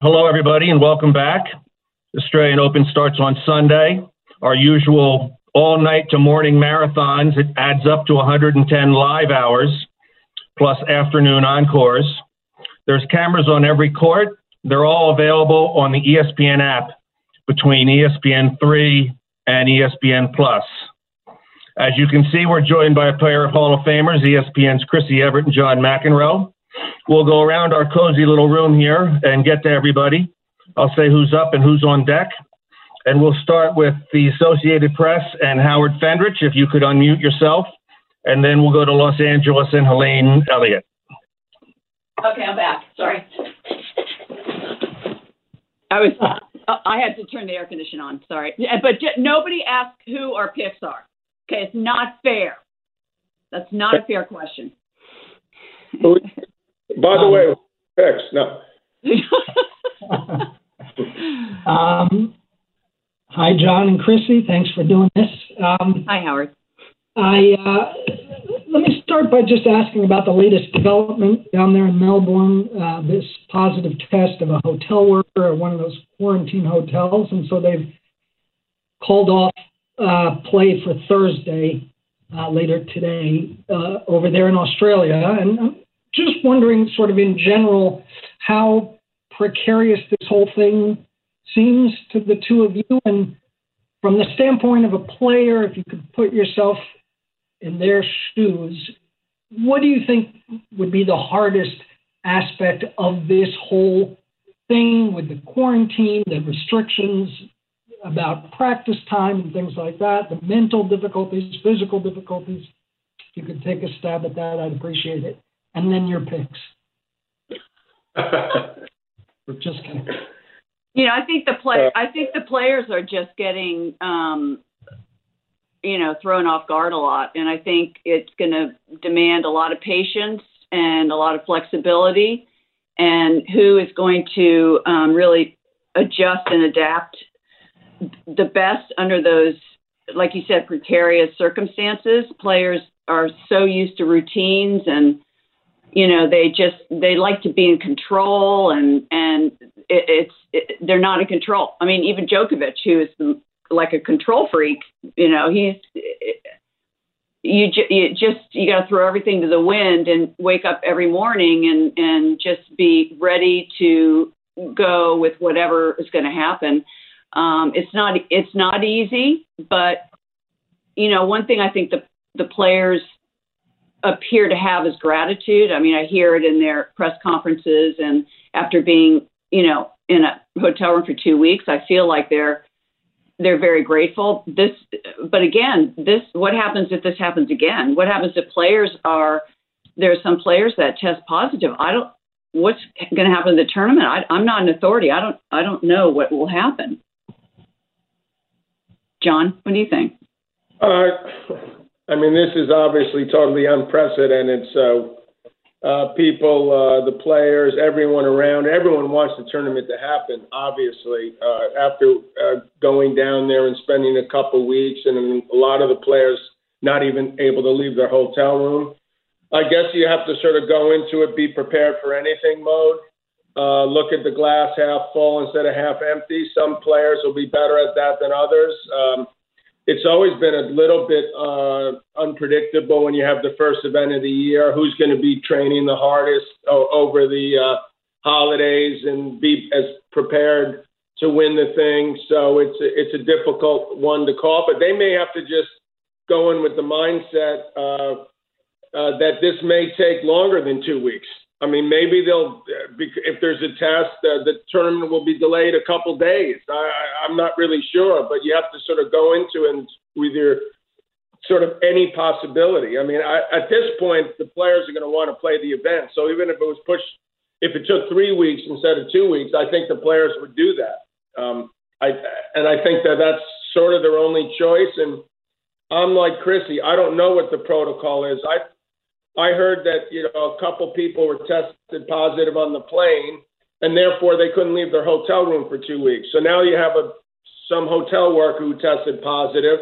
Hello, everybody, and welcome back. Australian Open starts on Sunday. Our usual all night to morning marathons, it adds up to 110 live hours plus afternoon encores. There's cameras on every court. They're all available on the ESPN app between ESPN3 and ESPN Plus. As you can see, we're joined by a pair of Hall of Famers, ESPN's Chrissy Evert and John McEnroe. We'll go around our cozy little room here and get to everybody. I'll say who's up and who's on deck. And we'll start with the Associated Press and Howard Fendrich, if you could unmute yourself. And then we'll go to Los Angeles and Helene Elliott. Okay, I'm back. Sorry. I was, uh, I had to turn the air conditioner on. Sorry. But j- nobody asked who our picks are. Okay, it's not fair. That's not a fair question. By the way, picks, no. Um, hi, John and Chrissy. Thanks for doing this. Um, Hi, Howard. I uh, let me start by just asking about the latest development down there in Melbourne. Uh, this positive test of a hotel worker at one of those quarantine hotels, and so they've called off uh, play for Thursday uh, later today uh, over there in Australia. And I'm just wondering, sort of in general, how precarious this whole thing seems to the two of you, and from the standpoint of a player, if you could put yourself in their shoes, what do you think would be the hardest aspect of this whole thing with the quarantine, the restrictions about practice time and things like that, the mental difficulties, physical difficulties? If you could take a stab at that, I'd appreciate it. And then your picks. We're just kidding. You know, I think the play. I think the players are just getting, um, you know, thrown off guard a lot, and I think it's going to demand a lot of patience and a lot of flexibility. And who is going to um, really adjust and adapt the best under those, like you said, precarious circumstances? Players are so used to routines and you know they just they like to be in control and and it, it's it, they're not in control. I mean even Djokovic who is like a control freak you know he's you, ju- you just you got to throw everything to the wind and wake up every morning and and just be ready to go with whatever is going to happen. Um it's not it's not easy but you know one thing i think the the players appear to have is gratitude. I mean, I hear it in their press conferences, and after being, you know, in a hotel room for two weeks, I feel like they're they're very grateful. This, but again, this what happens if this happens again? What happens if players are there are some players that test positive? I don't. What's going to happen in the tournament? I, I'm not an authority. I don't. I don't know what will happen. John, what do you think? Uh, I mean, this is obviously totally unprecedented. So, uh, people, uh, the players, everyone around, everyone wants the tournament to happen. Obviously, uh, after uh, going down there and spending a couple weeks, and a lot of the players not even able to leave their hotel room. I guess you have to sort of go into it, be prepared for anything mode. Uh, look at the glass half full instead of half empty. Some players will be better at that than others. Um, it's always been a little bit uh, unpredictable when you have the first event of the year. Who's going to be training the hardest o- over the uh, holidays and be as prepared to win the thing? So it's a, it's a difficult one to call, but they may have to just go in with the mindset uh, uh, that this may take longer than two weeks. I mean, maybe they'll, if there's a test, uh, the tournament will be delayed a couple days. I, I'm not really sure, but you have to sort of go into it with your sort of any possibility. I mean, I, at this point, the players are going to want to play the event. So even if it was pushed, if it took three weeks instead of two weeks, I think the players would do that. Um, I, and I think that that's sort of their only choice. And I'm like Chrissy, I don't know what the protocol is. I I heard that you know a couple people were tested positive on the plane, and therefore they couldn't leave their hotel room for two weeks. So now you have a some hotel worker who tested positive.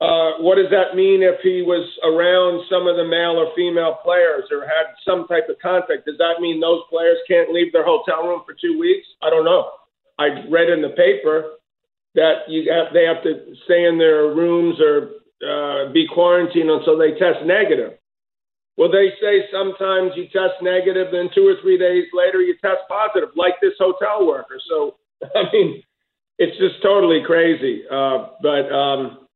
uh, what does that mean if he was around some of the male or female players or had some type of contact? Does that mean those players can't leave their hotel room for two weeks? I don't know. I read in the paper that you have, they have to stay in their rooms or uh, be quarantined until they test negative. Well, they say sometimes you test negative, then two or three days later you test positive, like this hotel worker. So, I mean, it's just totally crazy. Uh, but um,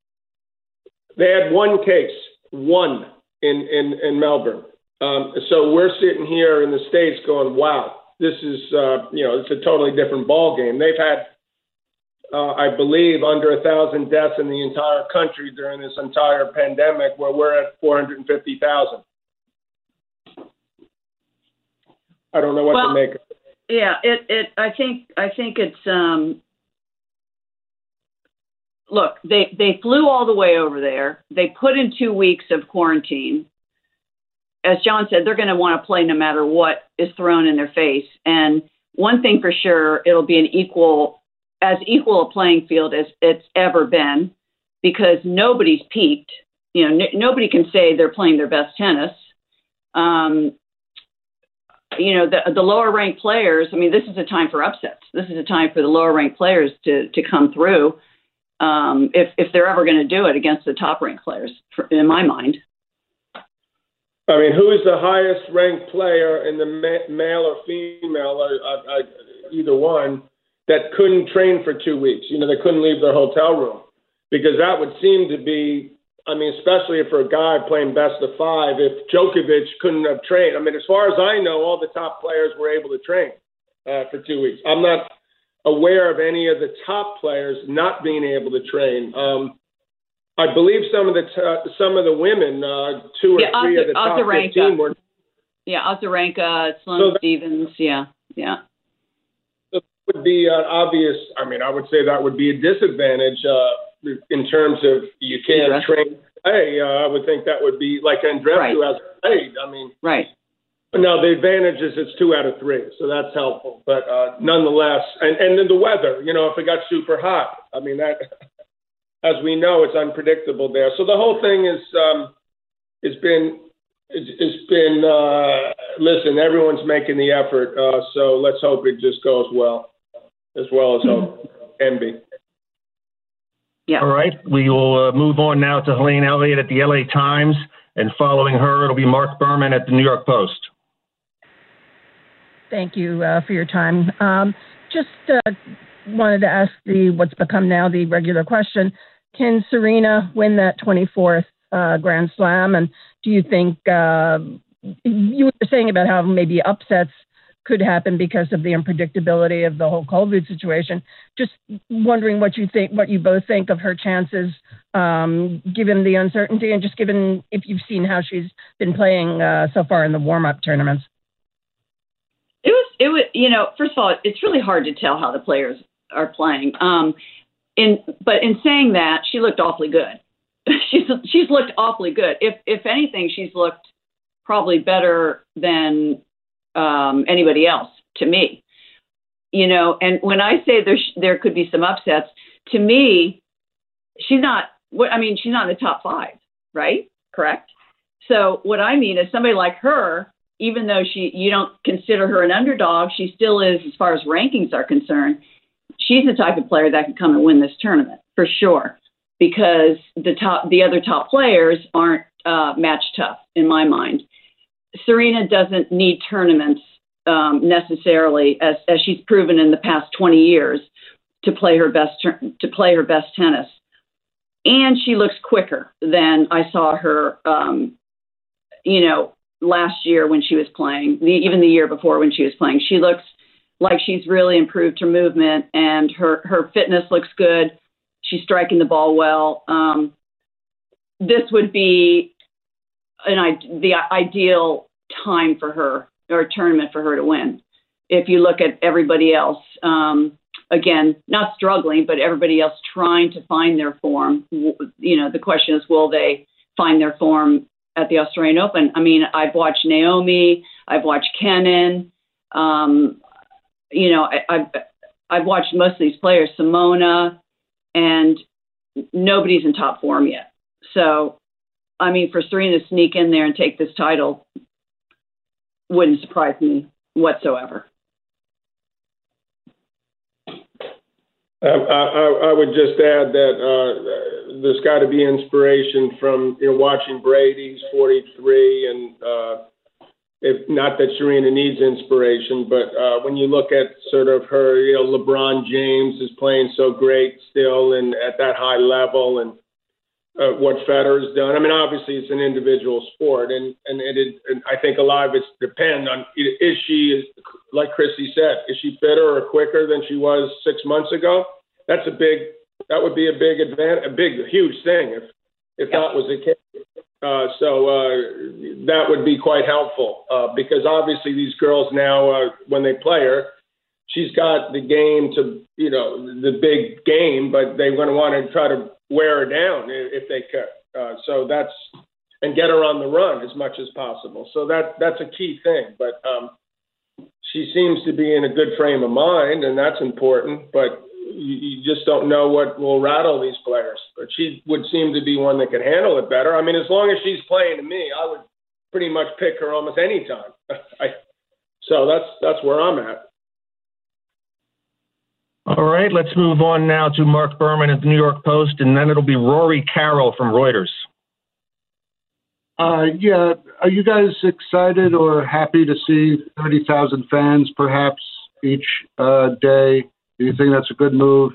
they had one case, one in in, in Melbourne. Um, so we're sitting here in the states going, "Wow, this is uh, you know it's a totally different ball game." They've had uh, I believe, under a thousand deaths in the entire country during this entire pandemic, where we're at 450,000. I don't know what Well, to make. Yeah, it, it, I think, I think it's, um, look, they, they flew all the way over there. They put in two weeks of quarantine. As John said, they're going to want to play no matter what is thrown in their face. And one thing for sure, it'll be an equal, as equal a playing field as it's ever been because nobody's peaked. You know, n- nobody can say they're playing their best tennis. Um, you know, the, the lower ranked players, I mean, this is a time for upsets. This is a time for the lower ranked players to, to come through um, if, if they're ever going to do it against the top ranked players, in my mind. I mean, who is the highest ranked player in the ma- male or female, either one, that couldn't train for two weeks? You know, they couldn't leave their hotel room because that would seem to be. I mean, especially for a guy playing best of five, if Djokovic couldn't have trained. I mean, as far as I know, all the top players were able to train uh, for two weeks. I'm not aware of any of the top players not being able to train. Um, I believe some of the t- some of the women, uh, two or Yeah, three of the top Azarenka. 15 were Yeah, Azarenka, Sloane So that- Stevens. Yeah, yeah. would be an obvious. I mean, I would say that would be a disadvantage uh, in terms of you can't train. Hey, uh, I would think that would be like Andreescu Right. has played. I mean, Right. no, the advantage is it's two out of three, so that's helpful. But uh, nonetheless, and and then the weather. You know, if it got super hot, I mean that. As we know, it's unpredictable there. So the whole thing is um, has been it's, it's been uh, listen. Everyone's making the effort, uh, so let's hope it just goes well, as well as hope can be. Yeah. All right, we will uh, move on now to Helene Elliott at the LA Times, and following her, it'll be Mark Berman at the New York Post. Thank you uh, for your time. Um, just uh, wanted to ask the what's become now the regular question: Can Serena win that 24th uh, Grand Slam? And do you think uh, you were saying about how maybe upsets could happen because of the unpredictability of the whole COVID situation? Just wondering what you think, what you both think of her chances, um, given the uncertainty, and just given if you've seen how she's been playing uh, so far in the warm-up tournaments. It was, it was, you know, first of all, it's really hard to tell how the players are playing. Um, in, but in saying that, she looked awfully good. she's, she's looked awfully good. If, if anything, she's looked probably better than um, anybody else to me. You know, and when I say there, there could be some upsets, to me, she's not. What I mean, she's not in the top five, right? Correct. So what I mean is somebody like her even though she you don't consider her an underdog, she still is as far as rankings are concerned. She's the type of player that can come and win this tournament for sure because the top the other top players aren't uh, match tough in my mind. Serena doesn't need tournaments um, necessarily, as as she's proven in the past 20 years, to play her best tur- to play her best tennis. And she looks quicker than I saw her, um, you know, last year when she was playing, the, even the year before when she was playing. She looks like she's really improved her movement and her her fitness looks good. She's striking the ball well. Um, this would be an i the ideal time for her or tournament for her to win. If you look at everybody else, um, again, not struggling, but everybody else trying to find their form. You know, the question is, will they find their form at the Australian Open. I mean, I've watched Naomi, I've watched Kenin, um, you know, I, I've I've watched most of these players, Simona, and nobody's in top form yet. So, I mean, for Serena to sneak in there and take this title wouldn't surprise me whatsoever. I, I, I would just add that uh, there's got to be inspiration from you know watching Brady's 43, and uh, if not that Serena needs inspiration, but uh, when you look at sort of her, you know, LeBron James is playing so great still and at that high level, and uh, what Federer's done. I mean, obviously it's an individual sport, and and it, and I think a lot of it depend on is she is like Chrissy said, is she fitter or quicker than she was six months ago? That's a big that would be a big advantage, a big huge thing if if that was the case. Uh, so uh, that would be quite helpful uh, because obviously these girls now uh, when they play her. She's got the game to, you know, the big game, but they're going to want to try to wear her down if they could. Uh, so that's and get her on the run as much as possible. So that that's a key thing. But um, she seems to be in a good frame of mind, and that's important. But you, you just don't know what will rattle these players. But she would seem to be one that can handle it better. I mean, as long as she's playing to me, I would pretty much pick her almost any time. I, so that's that's where I'm at. All right, let's move on now to Mark Berman at the New York Post, and then it'll be Rory Carroll from Reuters. Uh, yeah, are you guys excited or happy to see 30,000 fans perhaps each uh, day? Do you think that's a good move?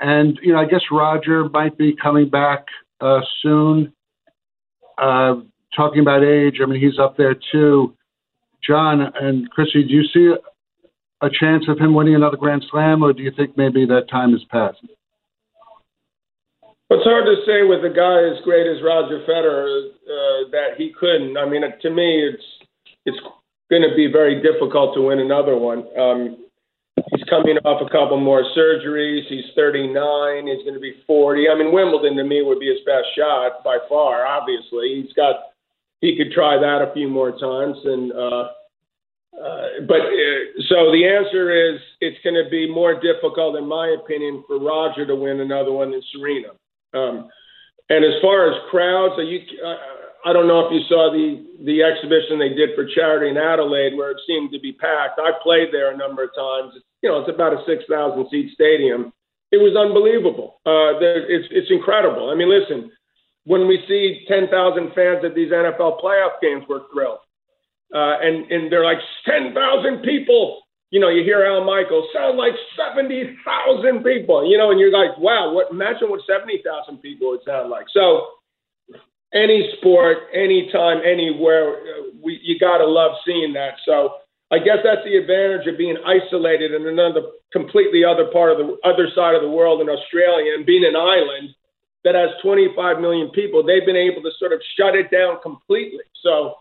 And, you know, I guess Roger might be coming back uh, soon. Uh, talking about age, I mean, he's up there too. John and Chrissy, do you see a chance of him winning another Grand Slam, or do you think maybe that time has passed? It's hard to say with a guy as great as Roger Federer uh, that he couldn't. I mean, to me, it's it's going to be very difficult to win another one. Um, he's coming off a couple more surgeries. He's 39. He's going to be 40. I mean, Wimbledon to me would be his best shot by far. Obviously, he's got he could try that a few more times and. Uh, uh, but uh, so the answer is it's going to be more difficult, in my opinion, for Roger to win another one than Serena. Um, and as far as crowds, you, uh, I don't know if you saw the the exhibition they did for charity in Adelaide, where it seemed to be packed. I played there a number of times. You know, it's about a six thousand seat stadium. It was unbelievable. Uh, it's it's incredible. I mean, listen, when we see ten thousand fans at these NFL playoff games, we're thrilled uh, and and they're like ten thousand people. You know, you hear Al Michaels sound like seventy thousand people. You know, and you're like, wow, what? Imagine what seventy thousand people would sound like. So, any sport, anytime, anywhere, uh, we you gotta love seeing that. So. I guess that's the advantage of being isolated in another completely other part of the other side of the world in Australia and being an island that has 25 million people. They've been able to sort of shut it down completely. So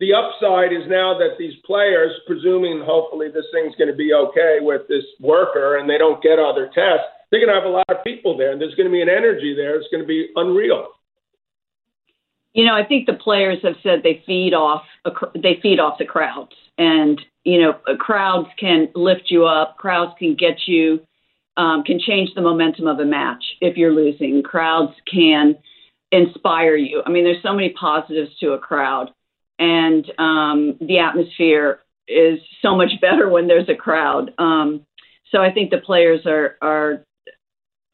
the upside is now that these players, presuming hopefully this thing's going to be okay with this worker and they don't get other tests, they're going to have a lot of people there, and there's going to be an energy there. It's going to be unreal. You know, I think the players have said they feed off they feed off the crowds, and you know, crowds can lift you up. Crowds can get you, um, can change the momentum of a match if you're losing. Crowds can inspire you. I mean, there's so many positives to a crowd and um, the atmosphere is so much better when there's a crowd. Um, so I think the players are are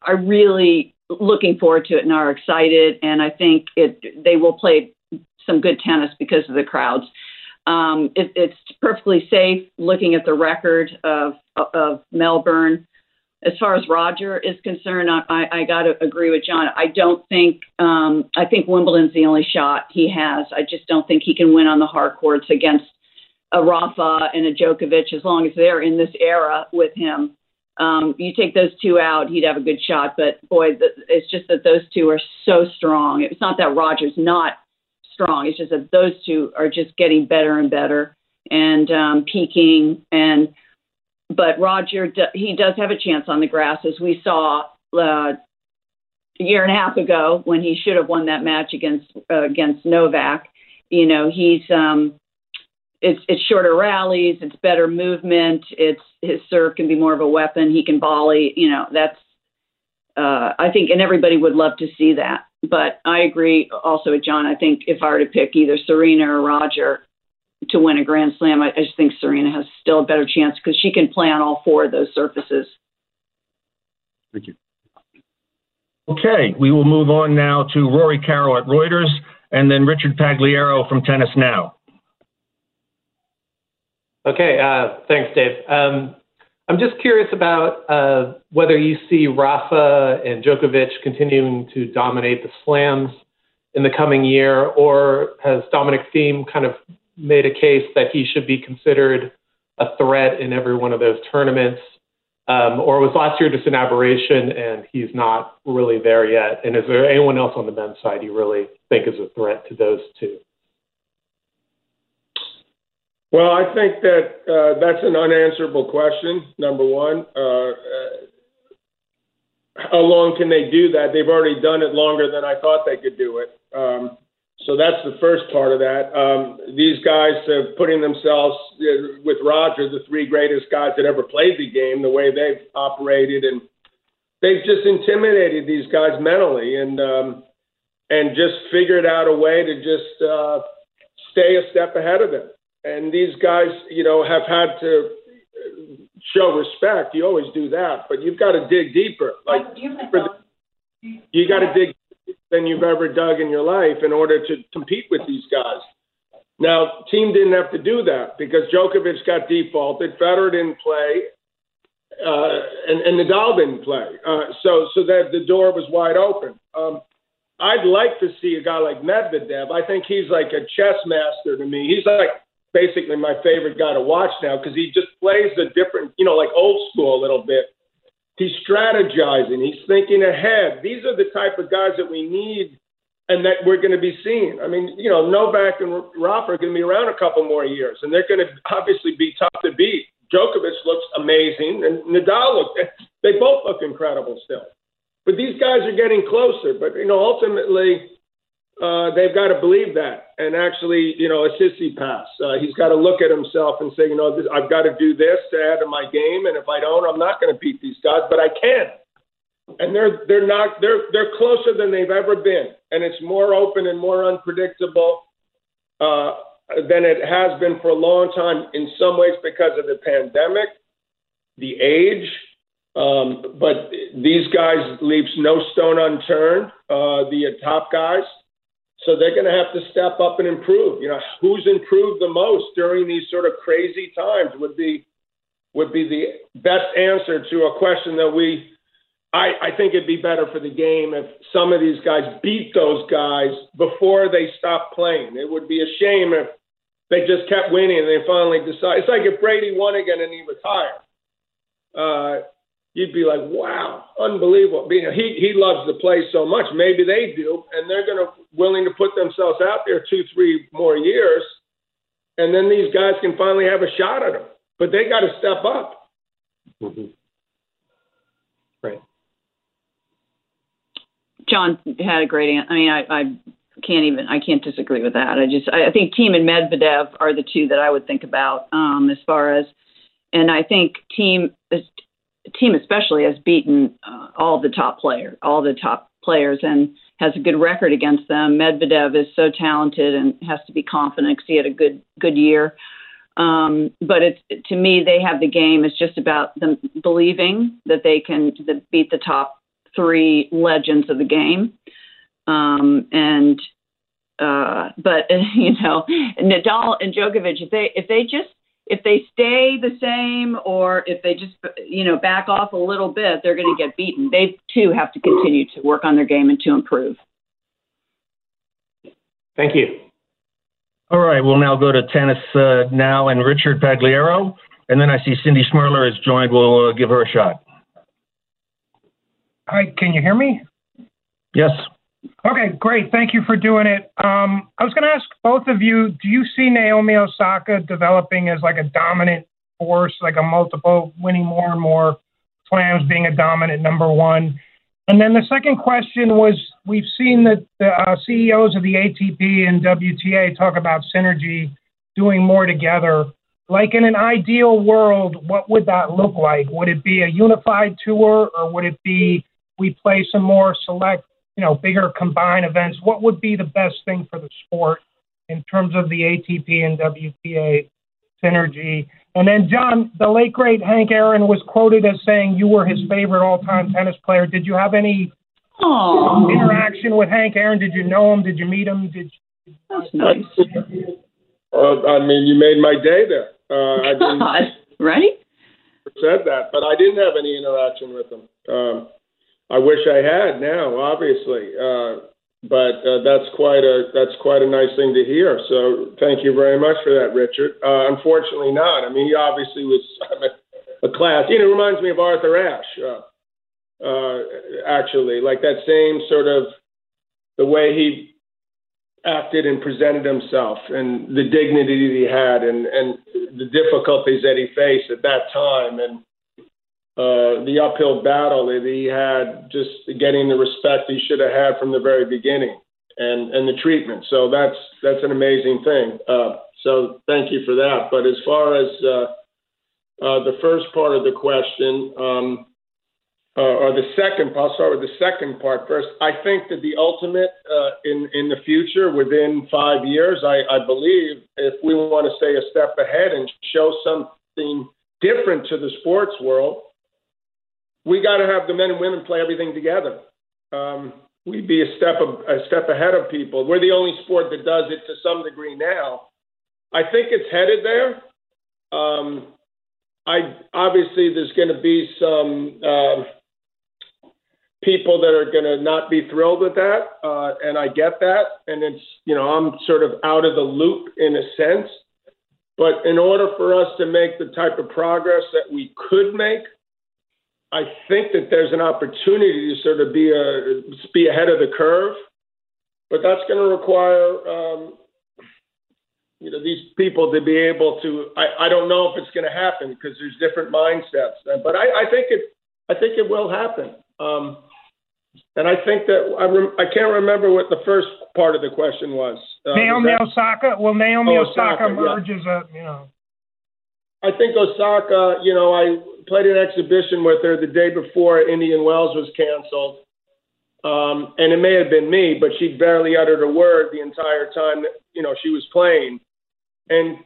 are really looking forward to it and are excited, and I think it they will play some good tennis because of the crowds. Um, it, it's perfectly safe looking at the record of of Melbourne as far as Roger is concerned, I, I, got to agree with John. I don't think um, I think Wimbledon's the only shot he has. I just don't think he can win on the hard courts against a Rafa and a Djokovic as long as they're in this era with him. Um, you take those two out, he'd have a good shot. But boy, the, it's just that those two are so strong. It's not that Roger's not strong. It's just that those two are just getting better and better and um, peaking and but Roger, he does have a chance on the grass, as we saw uh, a year and a half ago when he should have won that match against uh, against Novak. You know, he's um, it's it's shorter rallies, it's better movement, it's his serve can be more of a weapon. He can volley. You know, that's uh, I think, and everybody would love to see that. but I agree also with John. I think if I were to pick either Serena or Roger to win a Grand Slam, I, I just think Serena has still a better chance because she can play on all four of those surfaces. Thank you. Okay, we will move on now to Rory Carroll at Reuters and then Richard Pagliaro from Tennis Now. Okay, uh, thanks, Dave. Um, I'm just curious about uh, whether you see Rafa and Djokovic continuing to dominate the slams in the coming year, or has Dominic Thiem kind of made a case that he should be considered a threat in every one of those tournaments? Um, or was last year just an aberration and he's not really there yet? And is there anyone else on the men's side you really think is a threat to those two? Well, I think that uh, that's an unanswerable question. Number one, uh, uh, how long can they do that? They've already done it longer than I thought they could do it. Um, so that's the first part of that. Um, these guys have putting themselves uh, with Roger, the three greatest guys that ever played the game, the way they've operated, and they've just intimidated these guys mentally, and um, and just figured out a way to just uh, stay a step ahead of them. And these guys, you know, have had to show respect. You always do that, but you've got to dig deeper. Like for the, you got to dig than you've ever dug in your life in order to compete with these guys. Now, Thiem didn't have to do that because Djokovic got defaulted, Federer didn't play, uh, and, and Nadal didn't play. Uh, so, so that the door was wide open. Um, I'd like to see a guy like Medvedev. I think he's like a chess master to me. He's like basically my favorite guy to watch now because he just plays a different, you know, like old school a little bit. He's strategizing. He's thinking ahead. These are the type of guys that we need and that we're going to be seeing. I mean, you know, Novak and Rafa are going to be around a couple more years, and they're going to obviously be tough to beat. Djokovic looks amazing, and Nadal look. They both look incredible still. But these guys are getting closer. But you know, ultimately, uh, they've got to believe that and actually, you know, a Tsitsipas. Uh, he's got to look at himself and say, you know, this, I've got to do this to add to my game, and if I don't, I'm not going to beat these guys, but I can. And they're they're not they're they're closer than they've ever been, and it's more open and more unpredictable uh, than it has been for a long time. In some ways, because of the pandemic, the age, um, but these guys leaves no stone unturned. Uh, the top guys so they're going to have to step up and improve. You know, who's improved the most during these sort of crazy times would be would be the best answer to a question that we. I, I think it'd be better for the game if some of these guys beat those guys before they stop playing. It would be a shame if they just kept winning and they finally decide. It's like if Brady won again and he retired. Uh, you'd be like, wow, unbelievable. You know, he he loves the play so much. Maybe they do, and they're going to willing to put themselves out there two, three more years, and then these guys can finally have a shot at them. But they got to step up. Mm-hmm. Right. John had a great answer. I mean, I, I can't even I can't disagree with that. I just I think Thiem and Medvedev are the two that I would think about um, as far as, and I think Thiem Thiem especially has beaten uh, all the top player, all the top players, and has a good record against them. Medvedev is so talented and has to be confident because he had a good good year. Um, but it's to me, they have the game. It's just about them believing that they can beat the top three legends of the game. Um, and uh, but you know, Nadal and Djokovic, if they if they just if they stay the same or if they just you know back off a little bit, they're going to get beaten. They too have to continue to work on their game and to improve. Thank you. All right, we'll now go to tennis uh, now and Richard Pagliaro, and then I see Cindy Shmerler has joined. We'll uh, give her a shot. Hi, can you hear me? Yes. Okay, great. Thank you for doing it. Um, I was going to ask both of you do you see Naomi Osaka developing as like a dominant force, like a multiple, winning more and more slams, being a dominant number one? And then the second question was we've seen that the uh, CEOs of the ATP and WTA talk about synergy, doing more together. Like in an ideal world, what would that look like? Would it be a unified tour or would it be we play some more select you know, bigger combined events, what would be the best thing for the sport in terms of the ATP and WTA synergy? And then, John, the late great Hank Aaron was quoted as saying you were his favorite all-time tennis player. Did you have any Oh, interaction with Hank Aaron? Did you know him? Did you meet him? Did you, that's nice. Uh, I mean, you made my day there. Uh, I didn't God, right? said that, but I didn't have any interaction with him. Um, I wish I had now, obviously, uh, but uh, that's quite a that's quite a nice thing to hear. So thank you very much for that, Richard. Uh, unfortunately, not. I mean, he obviously was a class. You know, it reminds me of Arthur Ashe. Uh, uh, actually, like that same sort of the way he acted and presented himself and the dignity that he had and, and the difficulties that he faced at that time and uh, the uphill battle that he had just getting the respect he should have had from the very beginning and, and the treatment. So that's, that's an amazing thing. Uh, so thank you for that. But as far as uh, uh, the first part of the question, um, uh, or the second, I'll start with the second part first. I think that the ultimate in in the future, within five years, I, I believe, if we want to stay a step ahead and show something different to the sports world, we got to have the men and women play everything together. Um, we'd be a step a step ahead of people. We're the only sport that does it to some degree now. I think it's headed there. Um, I obviously there's going to be some. Uh, people that are going to not be thrilled with that, uh, and I get that. And it's you know I'm sort of out of the loop in a sense, but in order for us to make the type of progress that we could make, I think that there's an opportunity to sort of be a be ahead of the curve, but that's going to require. Um, you know these people to be able to I, I don't know if it's going to happen because there's different mindsets but I, I think it I think it will happen um, and I think that I, rem- I can't remember what the first part of the question was. Uh, Naomi was that- Osaka? Will Naomi Oh, Osaka, Osaka, yeah. a, you know? I think Osaka, you know, I played an exhibition with her the day before Indian Wells was canceled. Um, and it may have been me, but she barely uttered a word the entire time that, you know, she was playing. And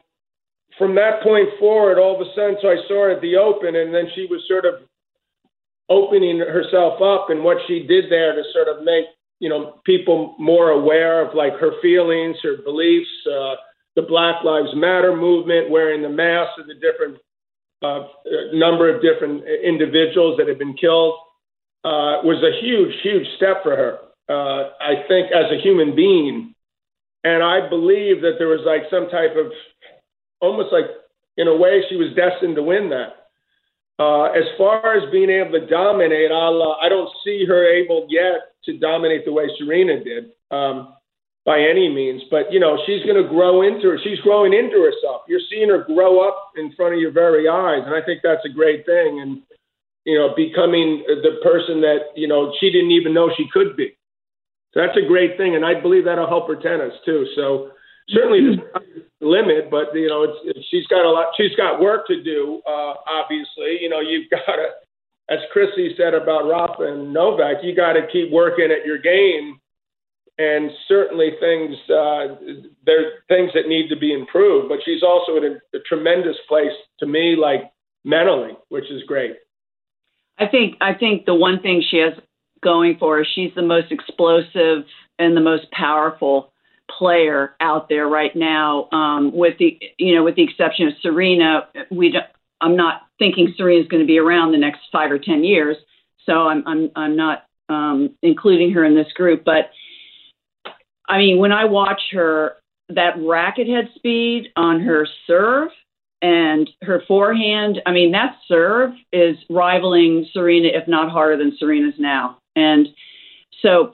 from that point forward, all of a sudden, so I saw her at the Open, and then she was sort of opening herself up and what she did there to sort of make, you know, people more aware of like her feelings, her beliefs, uh, the Black Lives Matter movement, wearing the mask of the different uh, number of different individuals that had been killed, uh, was a huge, huge step for her. Uh, I think as a human being, and I believe that there was like some type of, almost like in a way, she was destined to win that. Uh, as far as being able to dominate, uh, I don't see her able yet to dominate the way Serena did. Um, by any means. But you know, she's going to grow into her. She's growing into herself. You're seeing her grow up in front of your very eyes, and I think that's a great thing. And you know, becoming the person that you know she didn't even know she could be. So that's a great thing, and I believe that'll help her tennis too. So certainly there's not a limit, but you know, it's, it's she's got a lot. She's got work to do. Uh, obviously, you know, you've got to, as Chrissy said about Rafa and Novak, you got to keep working at your game and certainly things uh, there things that need to be improved. But she's also in a, a tremendous place to me, like mentally, which is great. I think I think the one thing she has going for her, she's the most explosive and the most powerful player out there right now. Um, with the you know, with the exception of Serena, we don't, I'm not thinking Serena's going to be around the next five or ten years. So I'm I'm I'm not um, including her in this group, but I mean, when I watch her, that racket head speed on her serve and her forehand, I mean, that serve is rivaling Serena, if not harder than Serena's now. And so,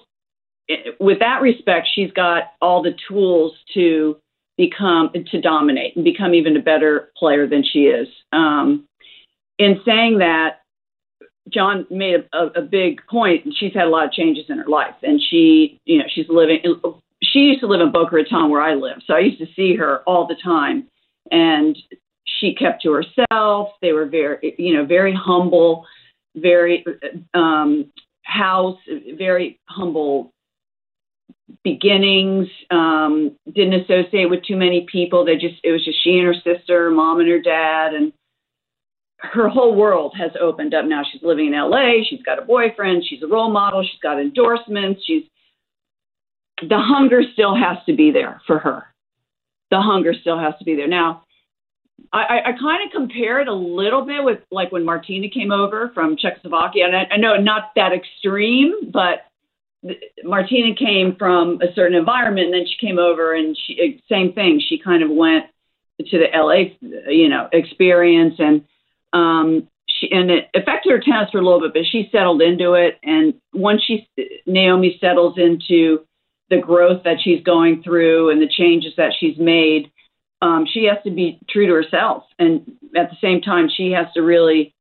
with that respect, she's got all the tools to become, to dominate and become even a better player than she is. Um, in saying that, John made a, a, big point. She's had a lot of changes in her life, and she, you know, she's living. She used to live in Boca Raton, where I live, so I used to see her all the time, and she kept to herself. They were very, you know, very humble, very um, house, very humble beginnings. Um, didn't associate with too many people. They just it was just she and her sister, mom and her dad, and her whole world has opened up now. She's living in LA. She's got a boyfriend. She's a role model. She's got endorsements. She's the hunger still has to be there for her. The hunger still has to be there. Now, I, I, kind of compare it a little bit with like when Martina came over from Czechoslovakia. And I, I know not that extreme, but Martina came from a certain environment, and then she came over, and she same thing. She kind of went to the LA, you know, experience, and um, she and it affected her tennis for a little bit, but she settled into it. And once she Naomi settles into the growth that she's going through and the changes that she's made, um, she has to be true to herself, and at the same time, she has to really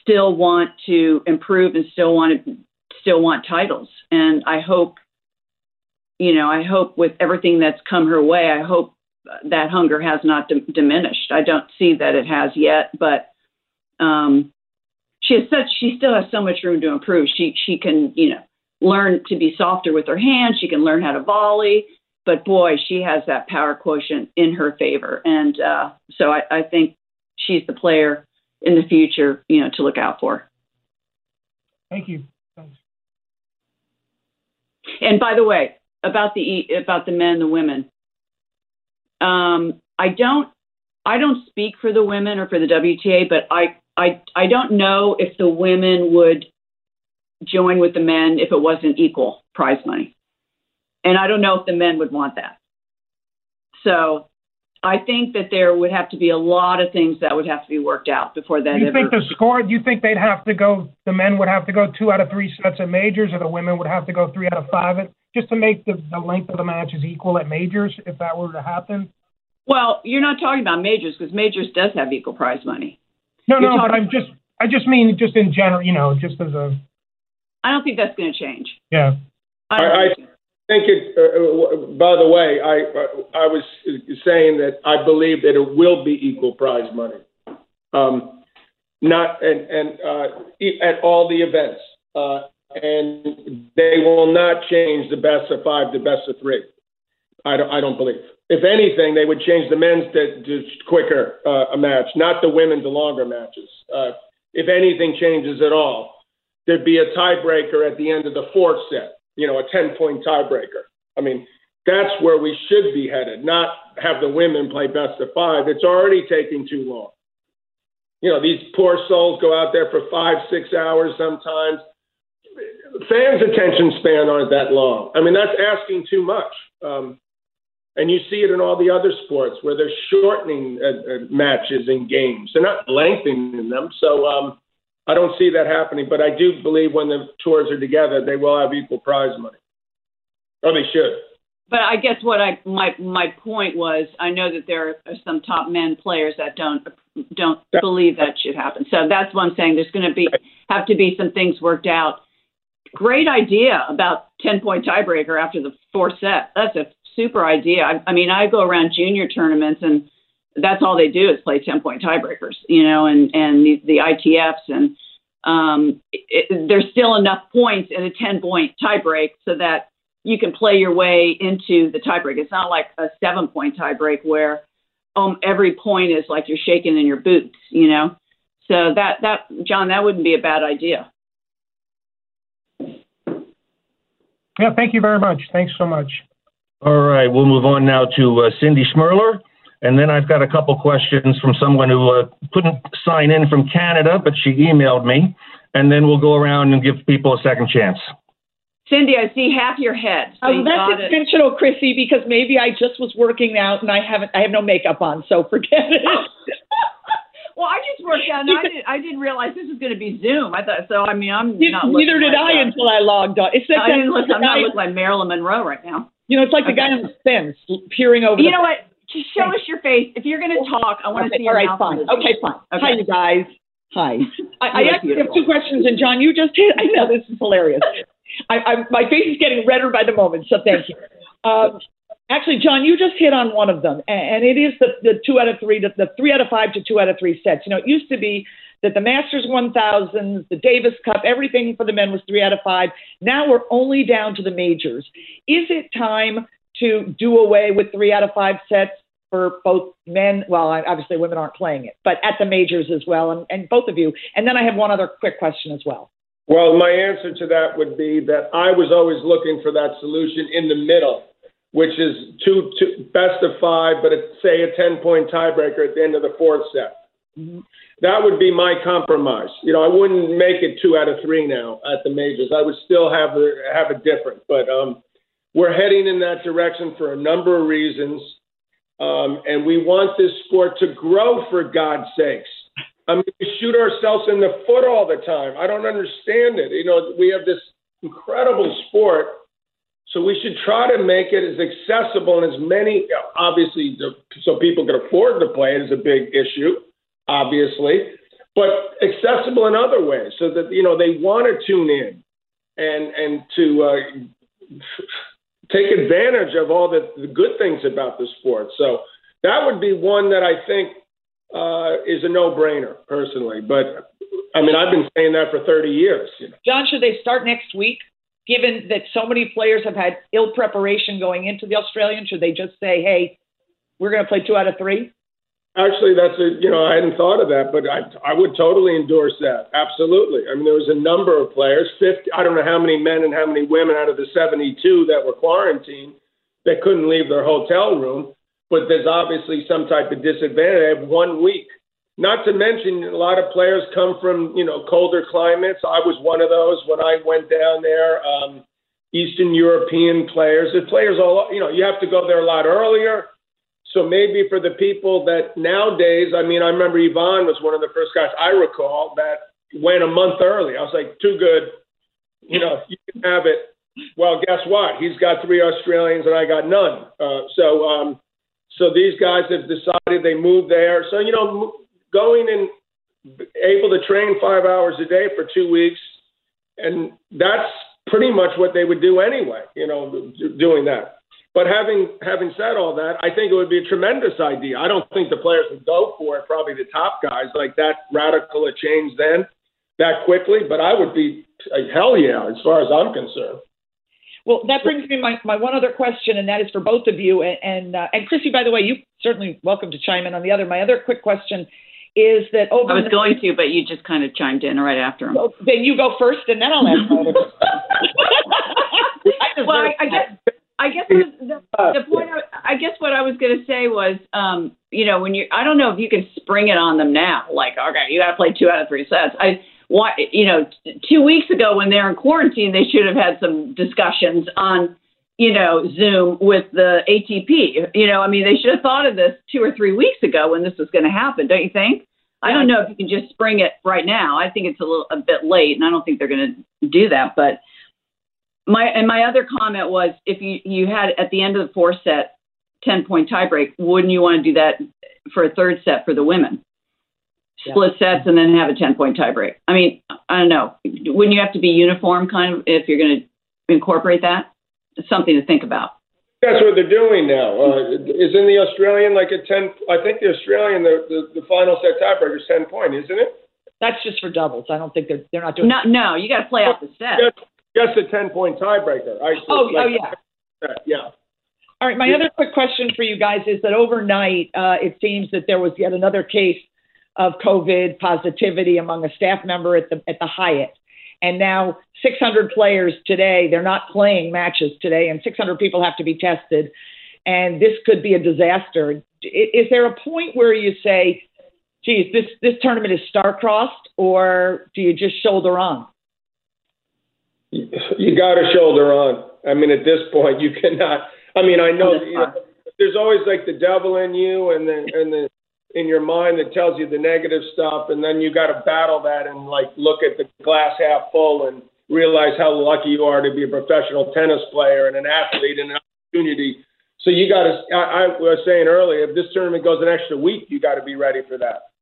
still want to improve and still want to still want titles. And I hope, you know, I hope with everything that's come her way, I hope that hunger has not d- diminished. I don't see that it has yet, but um, she has such, she still has so much room to improve. She, she can, you know, learn to be softer with her hands. She can learn how to volley, but boy, she has that power quotient in her favor. And uh, so I, I think she's the player in the future, you know, to look out for. Thank you. Thanks. And by the way, about the about the men, the women, um, I don't I don't speak for the women or for the WTA, but I I I don't know if the women would join with the men if it wasn't equal prize money, and I don't know if the men would want that. So I think that there would have to be a lot of things that would have to be worked out before that. Do you ever, think the score? Do you think they'd have to go? The men would have to go two out of three sets at majors, or the women would have to go three out of five, just to make the, the length of the matches equal at majors, if that were to happen? Well, you're not talking about majors because majors does have equal prize money. No, You're no, but I'm just, I just mean just in general, you know, just as a, I don't think that's going to change. yeah. I, don't I- think it, uh, uh, by the way, I, I was saying that I believe that it will be equal prize money. Um, not, and, and, uh, e- at all the events. Uh, and they will not change the best of five to best of three. I don't, I don't believe. If anything, they would change the men's to, to quicker, uh, a match, not the women to longer matches. Uh, if anything changes at all, there'd be a tiebreaker at the end of the fourth set you know, a 10 point tiebreaker. I mean, that's where we should be headed, not have the women play best of five. It's already taking too long. You know, these poor souls go out there for five, six hours sometimes. Fans' attention span aren't that long. I mean, that's asking too much. Um, and you see it in all the other sports where they're shortening uh, uh, matches and games. They're not lengthening them. So, um, I don't see that happening, but I do believe when the tours are together, they will have equal prize money. Or they should. But I guess what I my my point was, I know that there are some top men players that don't don't believe that should happen. So that's what I'm saying. There's going to be have to be some things worked out. Great idea about ten point tiebreaker after the fourth set. That's a super idea. I, I mean, I go around junior tournaments and that's all they do is play ten point tiebreakers, you know, and and the, the ITFs and um, it, there's still enough points in a ten point tiebreak so that you can play your way into the tiebreak. It's not like a seven point tiebreak where um every point is like you're shaking in your boots, you know. So that that John, that wouldn't be a bad idea. Yeah, thank you very much. Thanks so much. All right, we'll move on now to uh, Cindy Shmerler. And then I've got a couple questions from someone who uh, couldn't sign in from Canada, but she emailed me. And then we'll go around and give people a second chance. Cindy, I see half your head. So Um, you that's it. intentional, Chrissy, because maybe I just was working out and I haven't, I have no makeup on, so forget it. Well, I just worked out and I didn't I didn't realize this was gonna be Zoom. I thought so I mean I'm not Neither did like, I uh, until I logged on. It's like I didn't look. I'm not looking like Marilyn Monroe right now. you know, it's like the guy on the fence peering over. You the know what? Just show us your face. If you're gonna talk, I want to Okay, see your all right, mouth fine. Okay, fine. Okay. Hi, you guys. Hi. I, I actually have two questions, and John, you just hit. I know this is hilarious. I, I, my face is getting redder by the moment, so thank you. Um, actually, John, you just hit on one of them, and, and it is the, the two out of three, the, the three out of five to two out of three sets. You know, it used to be that the Masters 1000, the Davis Cup, everything for the men was three out of five. Now we're only down to the majors. Is it time to do away with three out of five sets for both men? Well, obviously women aren't playing it, but at the majors as well, and, and both of you. And then I have one other quick question as well. Well, my answer to that would be that I was always looking for that solution in the middle, which is two, two best of five, but it's, say a 10 point tiebreaker at the end of the fourth set. Mm-hmm. That would be my compromise. You know, I wouldn't make it two out of three now at the majors. I would still have a, have a different, but um, we're heading in that direction for a number of reasons. Um, and we want this sport to grow for God's sakes. I mean, we shoot ourselves in the foot all the time. I don't understand it. You know, we have this incredible sport, so we should try to make it as accessible and as many, obviously, so people can afford to play it is a big issue, obviously, but accessible in other ways so that, you know, they want to tune in and, and to uh, take advantage of all the, the good things about the sport. So that would be one that I think uh, is a no-brainer personally. But I mean, I've been saying that for 30 years. You know. John, should they start next week? Given that so many players have had ill preparation going into the Australian, should they just say, "Hey, we're going to play two out of three? Actually, that's a you know I hadn't thought of that, but I I would totally endorse that. Absolutely. I mean, there was a number of players, 50. I don't know how many men and how many women out of the 72 that were quarantined that couldn't leave their hotel room but there's obviously some type of disadvantage. They have one week. Not to mention, a lot of players come from you know colder climates. I was one of those when I went down there. Um, Eastern European players, the players all you know, you have to go there a lot earlier. So maybe for the people that nowadays, I mean, I remember Ivan was one of the first guys I recall that went a month early. I was like, too good, you know, you can have it. Well, guess what? He's got three Australians and I got none. Uh, so um, so these guys have decided they move there. So, you know, going and able to train five hours a day for two weeks, and that's pretty much what they would do anyway, you know, doing that. But having having said all that, I think it would be a tremendous idea. I don't think the players would go for it, probably the top guys, like that radical a change then that quickly. But I would be hell yeah, as far as I'm concerned. Well, that brings me my, my one other question, and that is for both of you. And and, uh, and Chrissy, by the way, you certainly welcome to chime in on the other. My other quick question is that over. I was the, going to, but you just kind of chimed in right after him. So then you go first, and then I'll ask. Well, I, I guess. I guess the, the, the point. I, I guess what I was going to say was, um, you know, when you, I don't know if you can spring it on them now. Like, okay, you got to play two out of three sets. I why you know two weeks ago when they're in quarantine they should have had some discussions on you know zoom with the atp you know i mean they should have thought of this two or three weeks ago when this was going to happen don't you think i don't know if you can just spring it right now i think it's a little a bit late and i don't think they're going to do that but my and my other comment was if you you had at the end of the fourth set 10 point tiebreak wouldn't you want to do that for a third set for the women split sets and then have a 10 point tiebreak. I mean, I don't know. Wouldn't you have to be uniform kind of if you're going to incorporate that? It's something to think about. That's what they're doing now. Uh, is in the Australian like a 10, I think the Australian, the, the, the final set tiebreaker is 10 point, isn't it? That's just for doubles. I don't think they're, they're not doing No, no, you got to play out the set. Just, just a 10 point tiebreaker. I, oh, like, oh, yeah. Yeah. All right. My yeah. other quick question for you guys is that overnight, uh, it seems that there was yet another case of COVID positivity among a staff member at the at the Hyatt. And now 600 players today, they're not playing matches today, and 600 people have to be tested. And this could be a disaster. Is there a point where you say, geez, this, this tournament is star-crossed, or do you just shoulder on? You got to shoulder on. I mean, at this point, you cannot. I mean, I know, you know there's always like the devil in you and the and the in your mind that tells you the negative stuff, and then you got to battle that and like look at the glass half full and realize how lucky you are to be a professional tennis player and an athlete and an opportunity. So you got to. I, I was saying earlier, if this tournament goes an extra week, you got to be ready for that.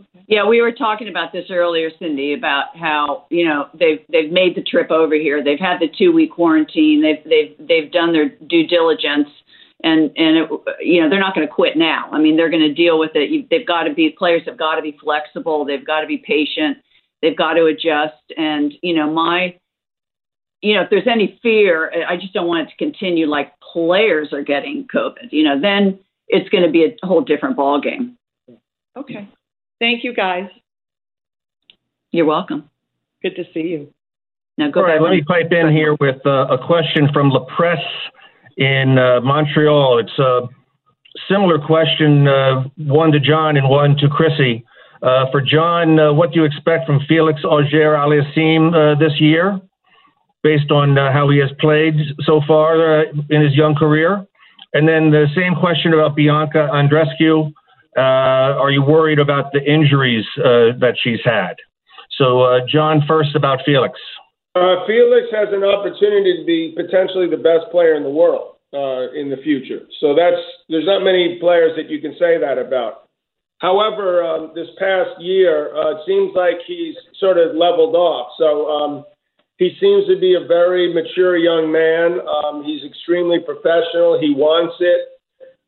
Mm-hmm. Yeah, we were talking about this earlier, Cindy, about how you know they've they've made the trip over here. They've had the two week quarantine. They've they've they've done their due diligence and and it, you know they're not going to quit now. I mean, they're going to deal with it. You, they've got to be players have got to be flexible. They've got to be patient. They've got to adjust. And you know, my you know, if there's any fear, I just don't want it to continue like players are getting COVID. You know, then it's going to be a whole different ball game. Okay. Thank you, guys. You're welcome. Good to see you. Now go All right, back. let me pipe in here with uh, a question from La Presse in uh, Montreal. It's a similar question, uh, one to John and one to Chrissy. Uh, for John, uh, what do you expect from Felix Auger Aliassime uh, this year, based on uh, how he has played so far uh, in his young career? And then the same question about Bianca Andrescu. Uh, are you worried about the injuries uh, that she's had? So, uh, John, first about Felix. Felix has an opportunity to be potentially the best player in the world in the future. So that's there's not many players that you can say that about. However, um, this past year, uh, it seems like he's sort of leveled off. So um, he seems to be a very mature young man. Um, he's extremely professional. He wants it.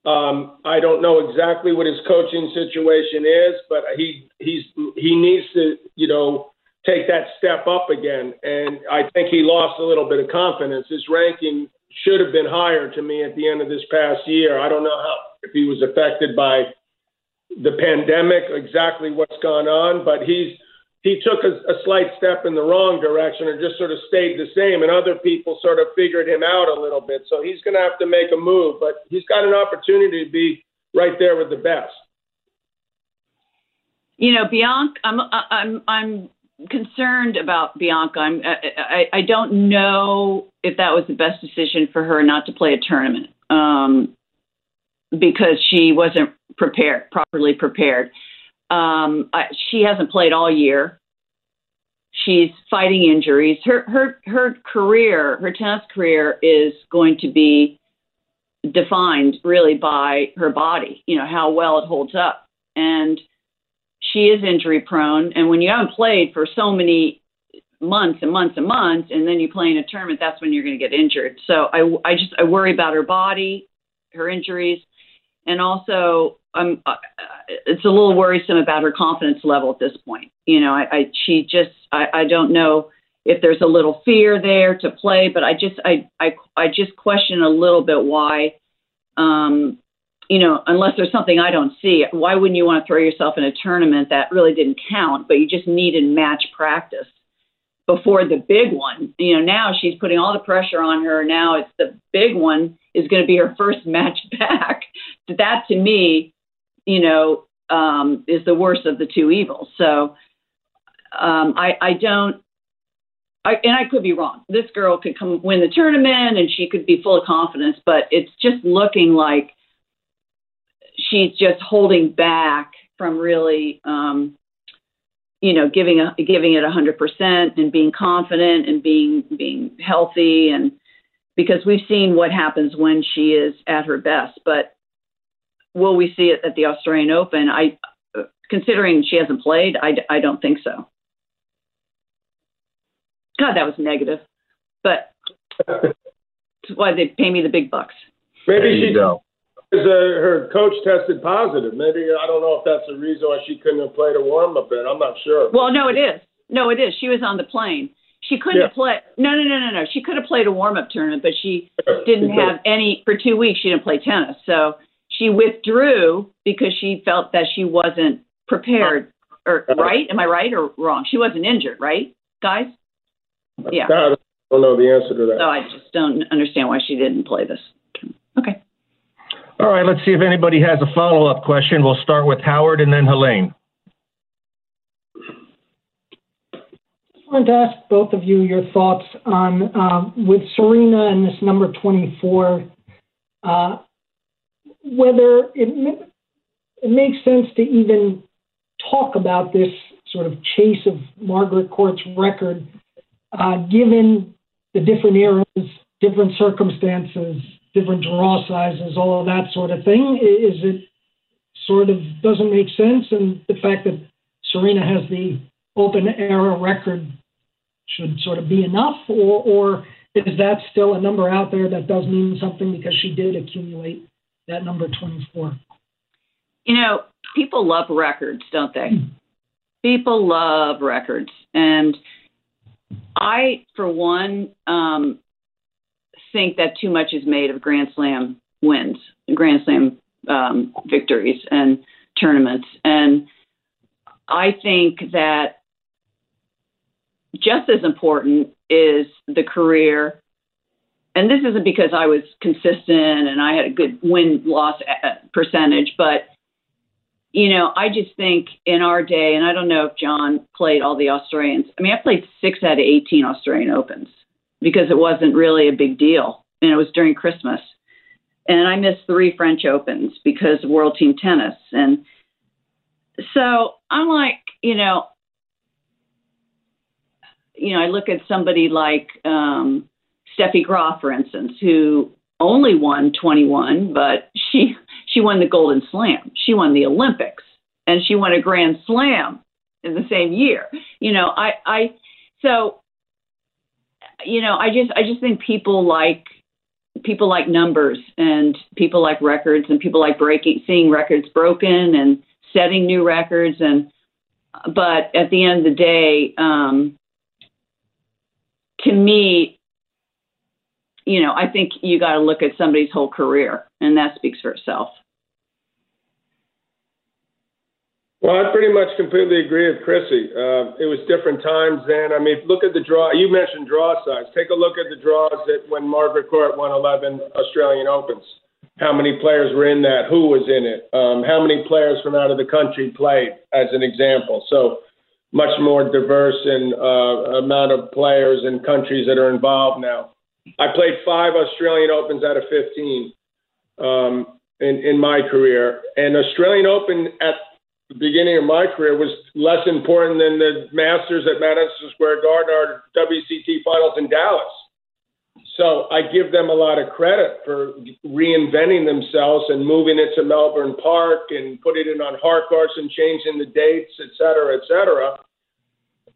Um, I don't know exactly what his coaching situation is, but he he's he needs to you know take that step up again. And I think he lost a little bit of confidence. His ranking should have been higher to me at the end of this past year. I don't know how if he was affected by the pandemic, exactly what's gone on, but he's he took a, a slight step in the wrong direction and just sort of stayed the same, and other people sort of figured him out a little bit. So he's going to have to make a move, but he's got an opportunity to be right there with the best. You know, Bianca, I'm I'm I'm concerned about Bianca. I'm, I, I don't know if that was the best decision for her not to play a tournament um, because she wasn't prepared, properly prepared. Um, I, she hasn't played all year. She's fighting injuries. Her her her career, her tennis career, is going to be defined really by her body. You know how well it holds up, and she is injury prone. And when you haven't played for so many months and months and months, and then you play in a tournament, that's when you're going to get injured. So I, I just I worry about her body, her injuries, and also I'm uh, it's a little worrisome about her confidence level at this point. You know, I, I she just I, I don't know if there's a little fear there to play, but I just I I I just question a little bit why um you know, unless there's something I don't see, why wouldn't you want to throw yourself in a tournament that really didn't count, but you just needed match practice before the big one? You know, now she's putting all the pressure on her. Now it's the big one is going to be her first match back. That to me, you know, um, is the worst of the two evils. So um, I, I don't. I, and I could be wrong. This girl could come win the tournament and she could be full of confidence, but it's just looking like she's just holding back from really, um, you know, giving a, giving it a hundred percent and being confident and being being healthy and because we've seen what happens when she is at her best. But will we see it at the Australian Open? I, considering she hasn't played, I, I don't think so. God, that was negative, but that's why they pay me the big bucks. Maybe you she go. Because uh, her coach tested positive. Maybe I don't know if that's the reason why she couldn't have played a warm up in. I'm not sure. Well, no, it is. No, it is. She was on the plane. She couldn't Yeah. have played. No, no, no, no, no. She could have played a warm up tournament, but she didn't have any for two weeks. She didn't play tennis, so she withdrew because she felt that she wasn't prepared. Or right? Am I right or wrong? She wasn't injured, right, guys? Yeah. I don't know the answer to that. So I just don't understand why she didn't play this. Okay. All right, let's see if anybody has a follow-up question. We'll start with Howard and then Helene. I wanted to ask both of you your thoughts on um, with Serena and this number 24, uh, whether it it makes sense to even talk about this sort of chase of Margaret Court's record, uh, given the different eras, different circumstances, different draw sizes, all of that sort of thing. Is it sort of doesn't make sense, and the fact that Serena has the open era record should sort of be enough, or, or is that still a number out there that does mean something because she did accumulate that number 24? You know, people love records, don't they? People love records. And I, for one, um, think that too much is made of Grand Slam wins, Grand Slam um, victories, and tournaments. And I think that just as important is the career. And this isn't because I was consistent and I had a good win loss uh, percentage, but you know, I just think in our day, and I don't know if John played all the Australians. I mean, I played six out of 18 Australian Opens because it wasn't really a big deal. And it was during Christmas. And I missed three French Opens because of World Team Tennis. And so I'm like, you know, you know, I look at somebody like um, Steffi Graf, for instance, who only won 21, but she she won the Golden Slam, she won the Olympics, and she won a Grand Slam in the same year. You know, I I so you know, I just I just think people like people like numbers and people like records and people like breaking seeing records broken and setting new records and but at the end of the day um, to me you know i think you got to look at somebody's whole career and that speaks for itself Well, I pretty much completely agree with Chrissy. Uh, it was different times then. I mean, look at the draw. You mentioned draw size. Take a look at the draws that when Margaret Court won 11 Australian Opens. How many players were in that? Who was in it? Um, how many players from out of the country played, as an example? So much more diverse in uh, amount of players and countries that are involved now. I played five Australian Opens out of 15 um, in, in my career. And Australian Open at the beginning of my career was less important than the Masters at Madison Square Garden or WCT finals in Dallas. So I give them a lot of credit for reinventing themselves and moving it to Melbourne Park and putting it on hard courts and changing the dates, et cetera, et cetera.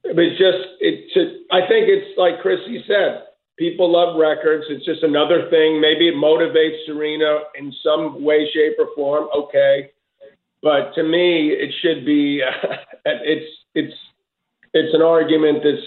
It's just, it's, I think it's like Chrissy said, people love records. It's just another thing. Maybe it motivates Serena in some way, shape, or form. Okay. But to me, it should be, it's, it's, it's an argument that's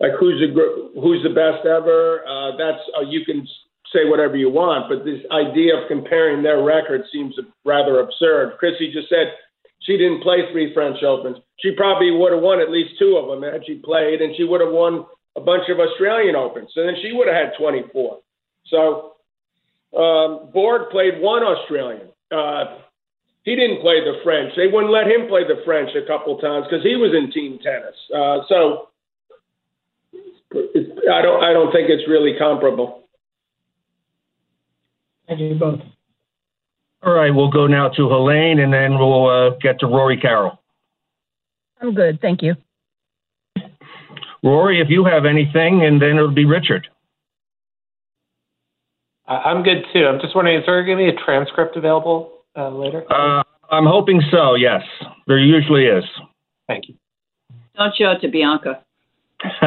like who's the who's the best ever. Uh, that's uh, you can say whatever you want, but this idea of comparing their record seems rather absurd. Chrissy just said she didn't play three French Opens. She probably would have won at least two of them had she played, and she would have won a bunch of Australian Opens. So then she would have had 24. So um, Borg played one Australian. Uh, he didn't play the French. They wouldn't let him play the French a couple times because he was in team tennis. Uh, so I don't I don't think it's really comparable. Thank you both. All right, we'll go now to Helene, and then we'll uh, get to Rory Carroll. I'm good, thank you. Rory, if you have anything, and then it'll be Richard. I'm good too. I'm just wondering, is there going to be a transcript available uh, later? Uh, I'm hoping so. Yes, there usually is. Thank you. don't show it to bianca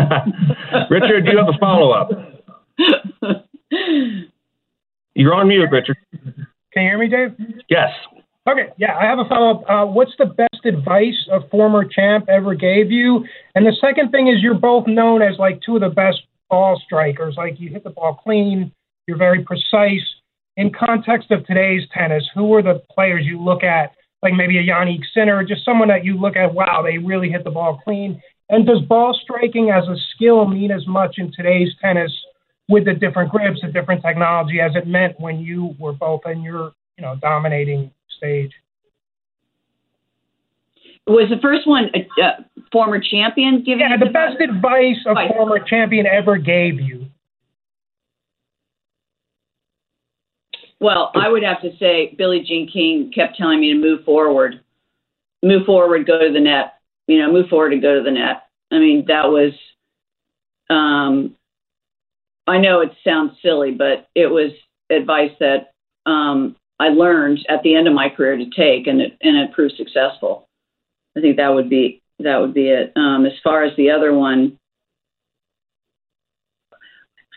Richard, do you have a follow up? You're on mute, Richard. Can you hear me, Dave? Yes. Okay, yeah, I have a follow up. Uh, what's the best advice a former champ ever gave you? And the second thing is, you're both known as like two of the best ball strikers. Like you hit the ball clean, you're very precise. In context of today's tennis, who are the players you look at, like maybe a Jannik Sinner, just someone that you look at, wow, they really hit the ball clean? And does ball striking as a skill mean as much in today's tennis with the different grips, the different technology, as it meant when you were both in your, you know, dominating stage? was the first one a, a former champion giving Yeah, the best advice a Advice. former champion ever gave you. Well, I would have to say Billie Jean King kept telling me to move forward, move forward, go to the net. You know, move forward and go to the net. I mean, that was. Um, I know it sounds silly, but it was advice that um, I learned at the end of my career to take, and it and it proved successful. I think that would be that would be it. Um, as far as the other one,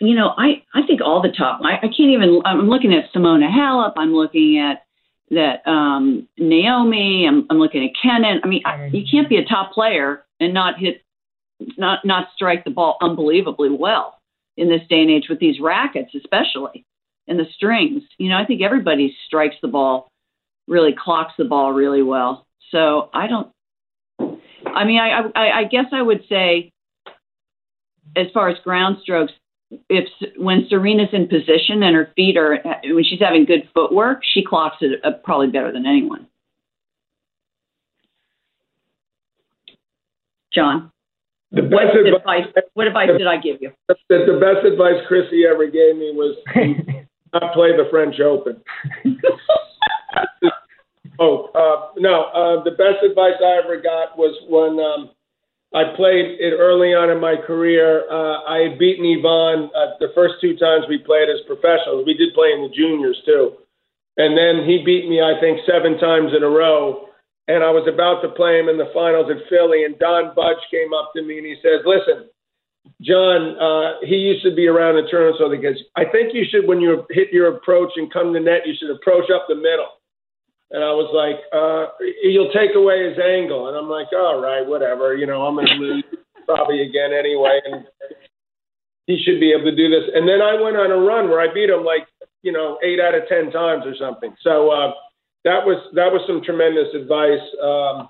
you know, I, I think all the top, I, I can't even, I'm looking at Simona Halep. I'm looking at that um, Naomi. I'm, I'm looking at Kenin. I mean, I, you can't be a top player and not hit, not, not strike the ball unbelievably well in this day and age with these rackets, especially and the strings. You know, I think everybody strikes the ball, really clocks the ball really well. So I don't. I mean, I I, I guess I would say, as far as ground strokes, if when Serena's in position and her feet are when she's having good footwork, she clocks it uh, probably better than anyone. John, The what best advice? What advice did I give you? The, the best advice Chrissy ever gave me was not play the French Open. oh, uh, no. Uh, the best advice I ever got was when um, I played it early on in my career. Uh, I had beaten Ivan uh, the first two times we played as professionals. We did play in the juniors too. And then he beat me, I think, seven times in a row. And I was about to play him in the finals at Philly. And Don Budge came up to me and he says, Listen, John, uh, he used to be around the tournament, so because I think you should, when you hit your approach and come to net, you should approach up the middle. And I was like, uh, you'll take away his angle. And I'm like, all right, whatever. You know, I'm going to lose probably again anyway. And he should be able to do this. And then I went on a run where I beat him like, you know, eight out of 10 times or something. So uh, that was that was some tremendous advice. Um,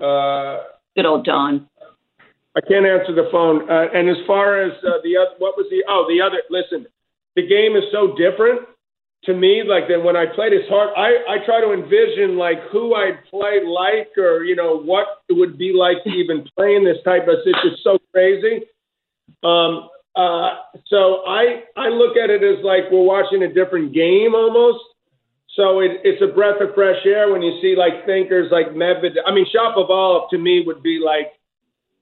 uh, Good old Don. I can't answer the phone. Uh, and as far as uh, the other, what was the? Oh, the other. Listen, the game is so different to me. Like than when I played, it's hard. I I try to envision like who I'd play like, or you know what it would be like to even play in this type of. It's just so crazy. Um. Uh. So I I look at it as like we're watching a different game almost. So it, it's a breath of fresh air when you see like thinkers like Medvedev. I mean, Shop Shapovalov to me would be like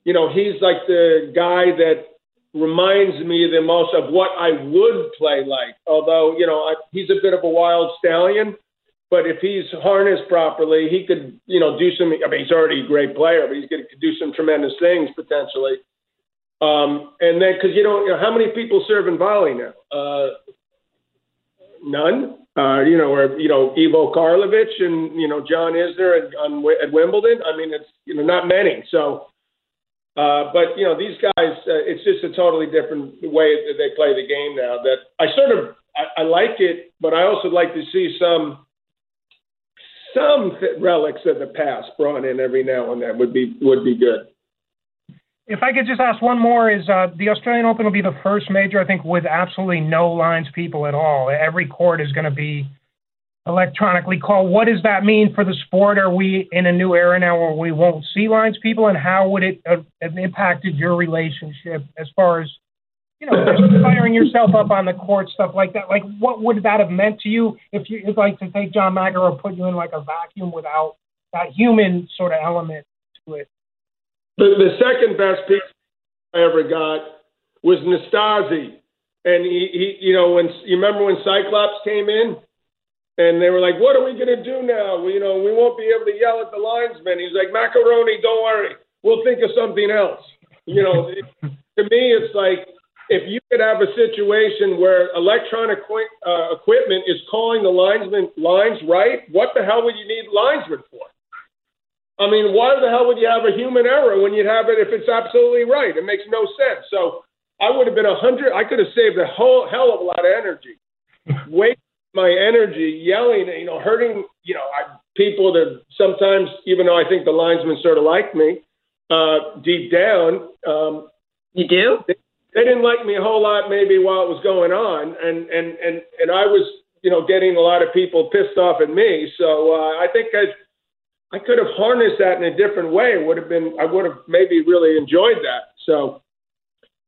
you know, he's like the guy that reminds me the most of what I would play like. Although, you know, I, he's a bit of a wild stallion, but if he's harnessed properly, he could, you know, do some. I mean, he's already a great player, but he's going to do some tremendous things potentially. Um, and then, because you know, you know, how many people serve in volley now? Uh, none. Uh, you know, or you know, Ivo Karlovic and you know John Isner at, on, at Wimbledon. I mean, it's you know not many. So uh, but you know, these guys, uh, it's just a totally different way that they play the game now. That I sort of I, I like it, but I also like to see some some relics of the past brought in every now and then would be would be good. If I could just ask one more, is uh, the Australian Open will be the first major, I think, with absolutely no lines people at all. Every court is going to be electronically called. What does that mean for the sport? Are we in a new era now where we won't see lines people, and how would it uh, have impacted your relationship as far as you know, firing yourself up on the court, stuff like that? Like, what would that have meant to you if you if like to take John McEnroe, put you in like a vacuum without that human sort of element to it? The, the second best piece I ever got was Nastase. And he, he, you know, when you remember when Cyclops came in, and they were like, "What are we going to do now? We, you know, we won't be able to yell at the linesman." He's like, "Macaroni, don't worry, we'll think of something else." You know, to me, it's like if you could have a situation where electronic uh, equipment is calling the linesman lines right, what the hell would you need linesmen for? I mean, why the hell would you have a human error when you'd have it if it's absolutely right? It makes no sense. So I would have been a hundred. I could have saved a whole hell of a lot of energy. Wait my energy yelling, you know, hurting, you know, I, people that sometimes, even though I think the linesmen sort of like me, uh, deep down, um, you do. They, they didn't like me a whole lot, maybe while it was going on, and and and and I was, you know, getting a lot of people pissed off at me. So uh, I think I. I could have harnessed that in a different way. It would have been, I would have maybe really enjoyed that. So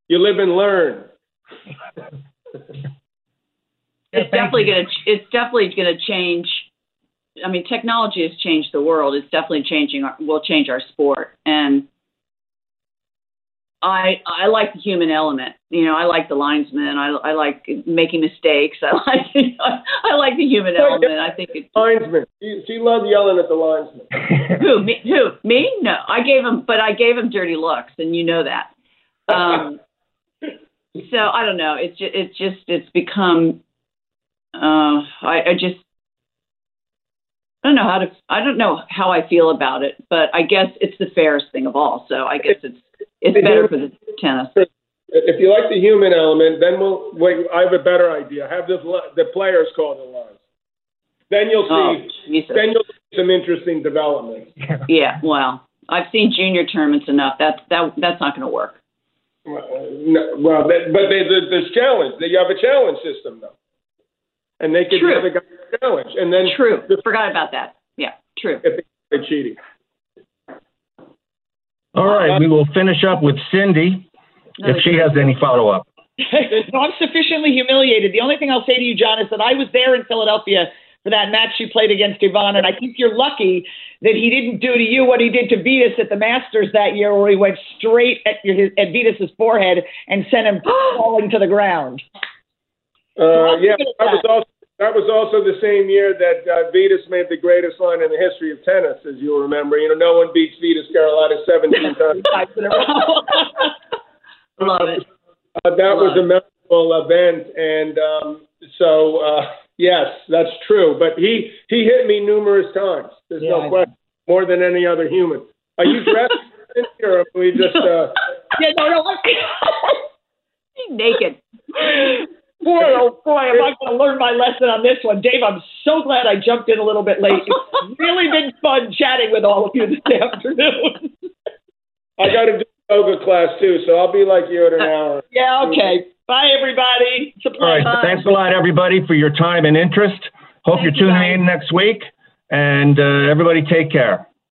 you live and learn. it's definitely going to it's definitely going to change i mean technology has changed the world. It's definitely changing our, will change our sport. And i i like the human element. You know i like the linesman. I i like making mistakes. I like you know, i like the human element. i think it's linesman. She, she loved yelling at the linesman. Who me who me? No. I gave him but i gave him dirty looks and you know that. Um so I don't know. It's just, it's just, it's become, uh, I, I just, I don't know how to, I don't know how I feel about it, but I guess it's the fairest thing of all. So I guess it's, it's better for the tennis. If you like the human element, then we'll, wait, I have a better idea. Have the, the players call the lines. Then you'll Oh, see, Jesus. then you'll see some interesting developments. Yeah, well, I've seen junior tournaments enough. That's, that, that's not going to work. Well, no, well, they- but they, there- there's challenge. You have a challenge system though. And they could True. have a guy challenge and then True. Forgot about that. Yeah, true. if they're cheating. All right, we will finish up with Cindy if she has any follow-up. no, I'm sufficiently humiliated. The only thing I'll say to you, John, is that I was there in Philadelphia for that match you played against Ivan, and I think you're lucky that he didn't do to you what he did to Vitas at the Masters that year, where he went straight at your at Vitas's forehead and sent him falling to the ground. Uh, yeah, that was also, that was also the same year that uh, Vitas made the greatest line in the history of tennis, as you'll remember. You know, no one beats Vitas Gerulaitis 17 times. In. Love it. Uh, that was a memorable event, and um, so uh, yes, that's true. But he he hit me numerous times. There's Yeah, I no know. question, more than any other human. Are you dressed, or are we just? Uh, yeah, no, no. He's naked. Boy, oh boy, am I going to learn my lesson on this one. Dave, I'm so glad I jumped in a little bit late. It's really been fun chatting with all of you this afternoon. I got to do yoga class too, so I'll be like you in an hour. yeah, okay. Bye, everybody. It's a All right, pleasure. thanks a lot, everybody, for your time and interest. Hope Thank you're tuning guys. in next week, and uh, everybody take care.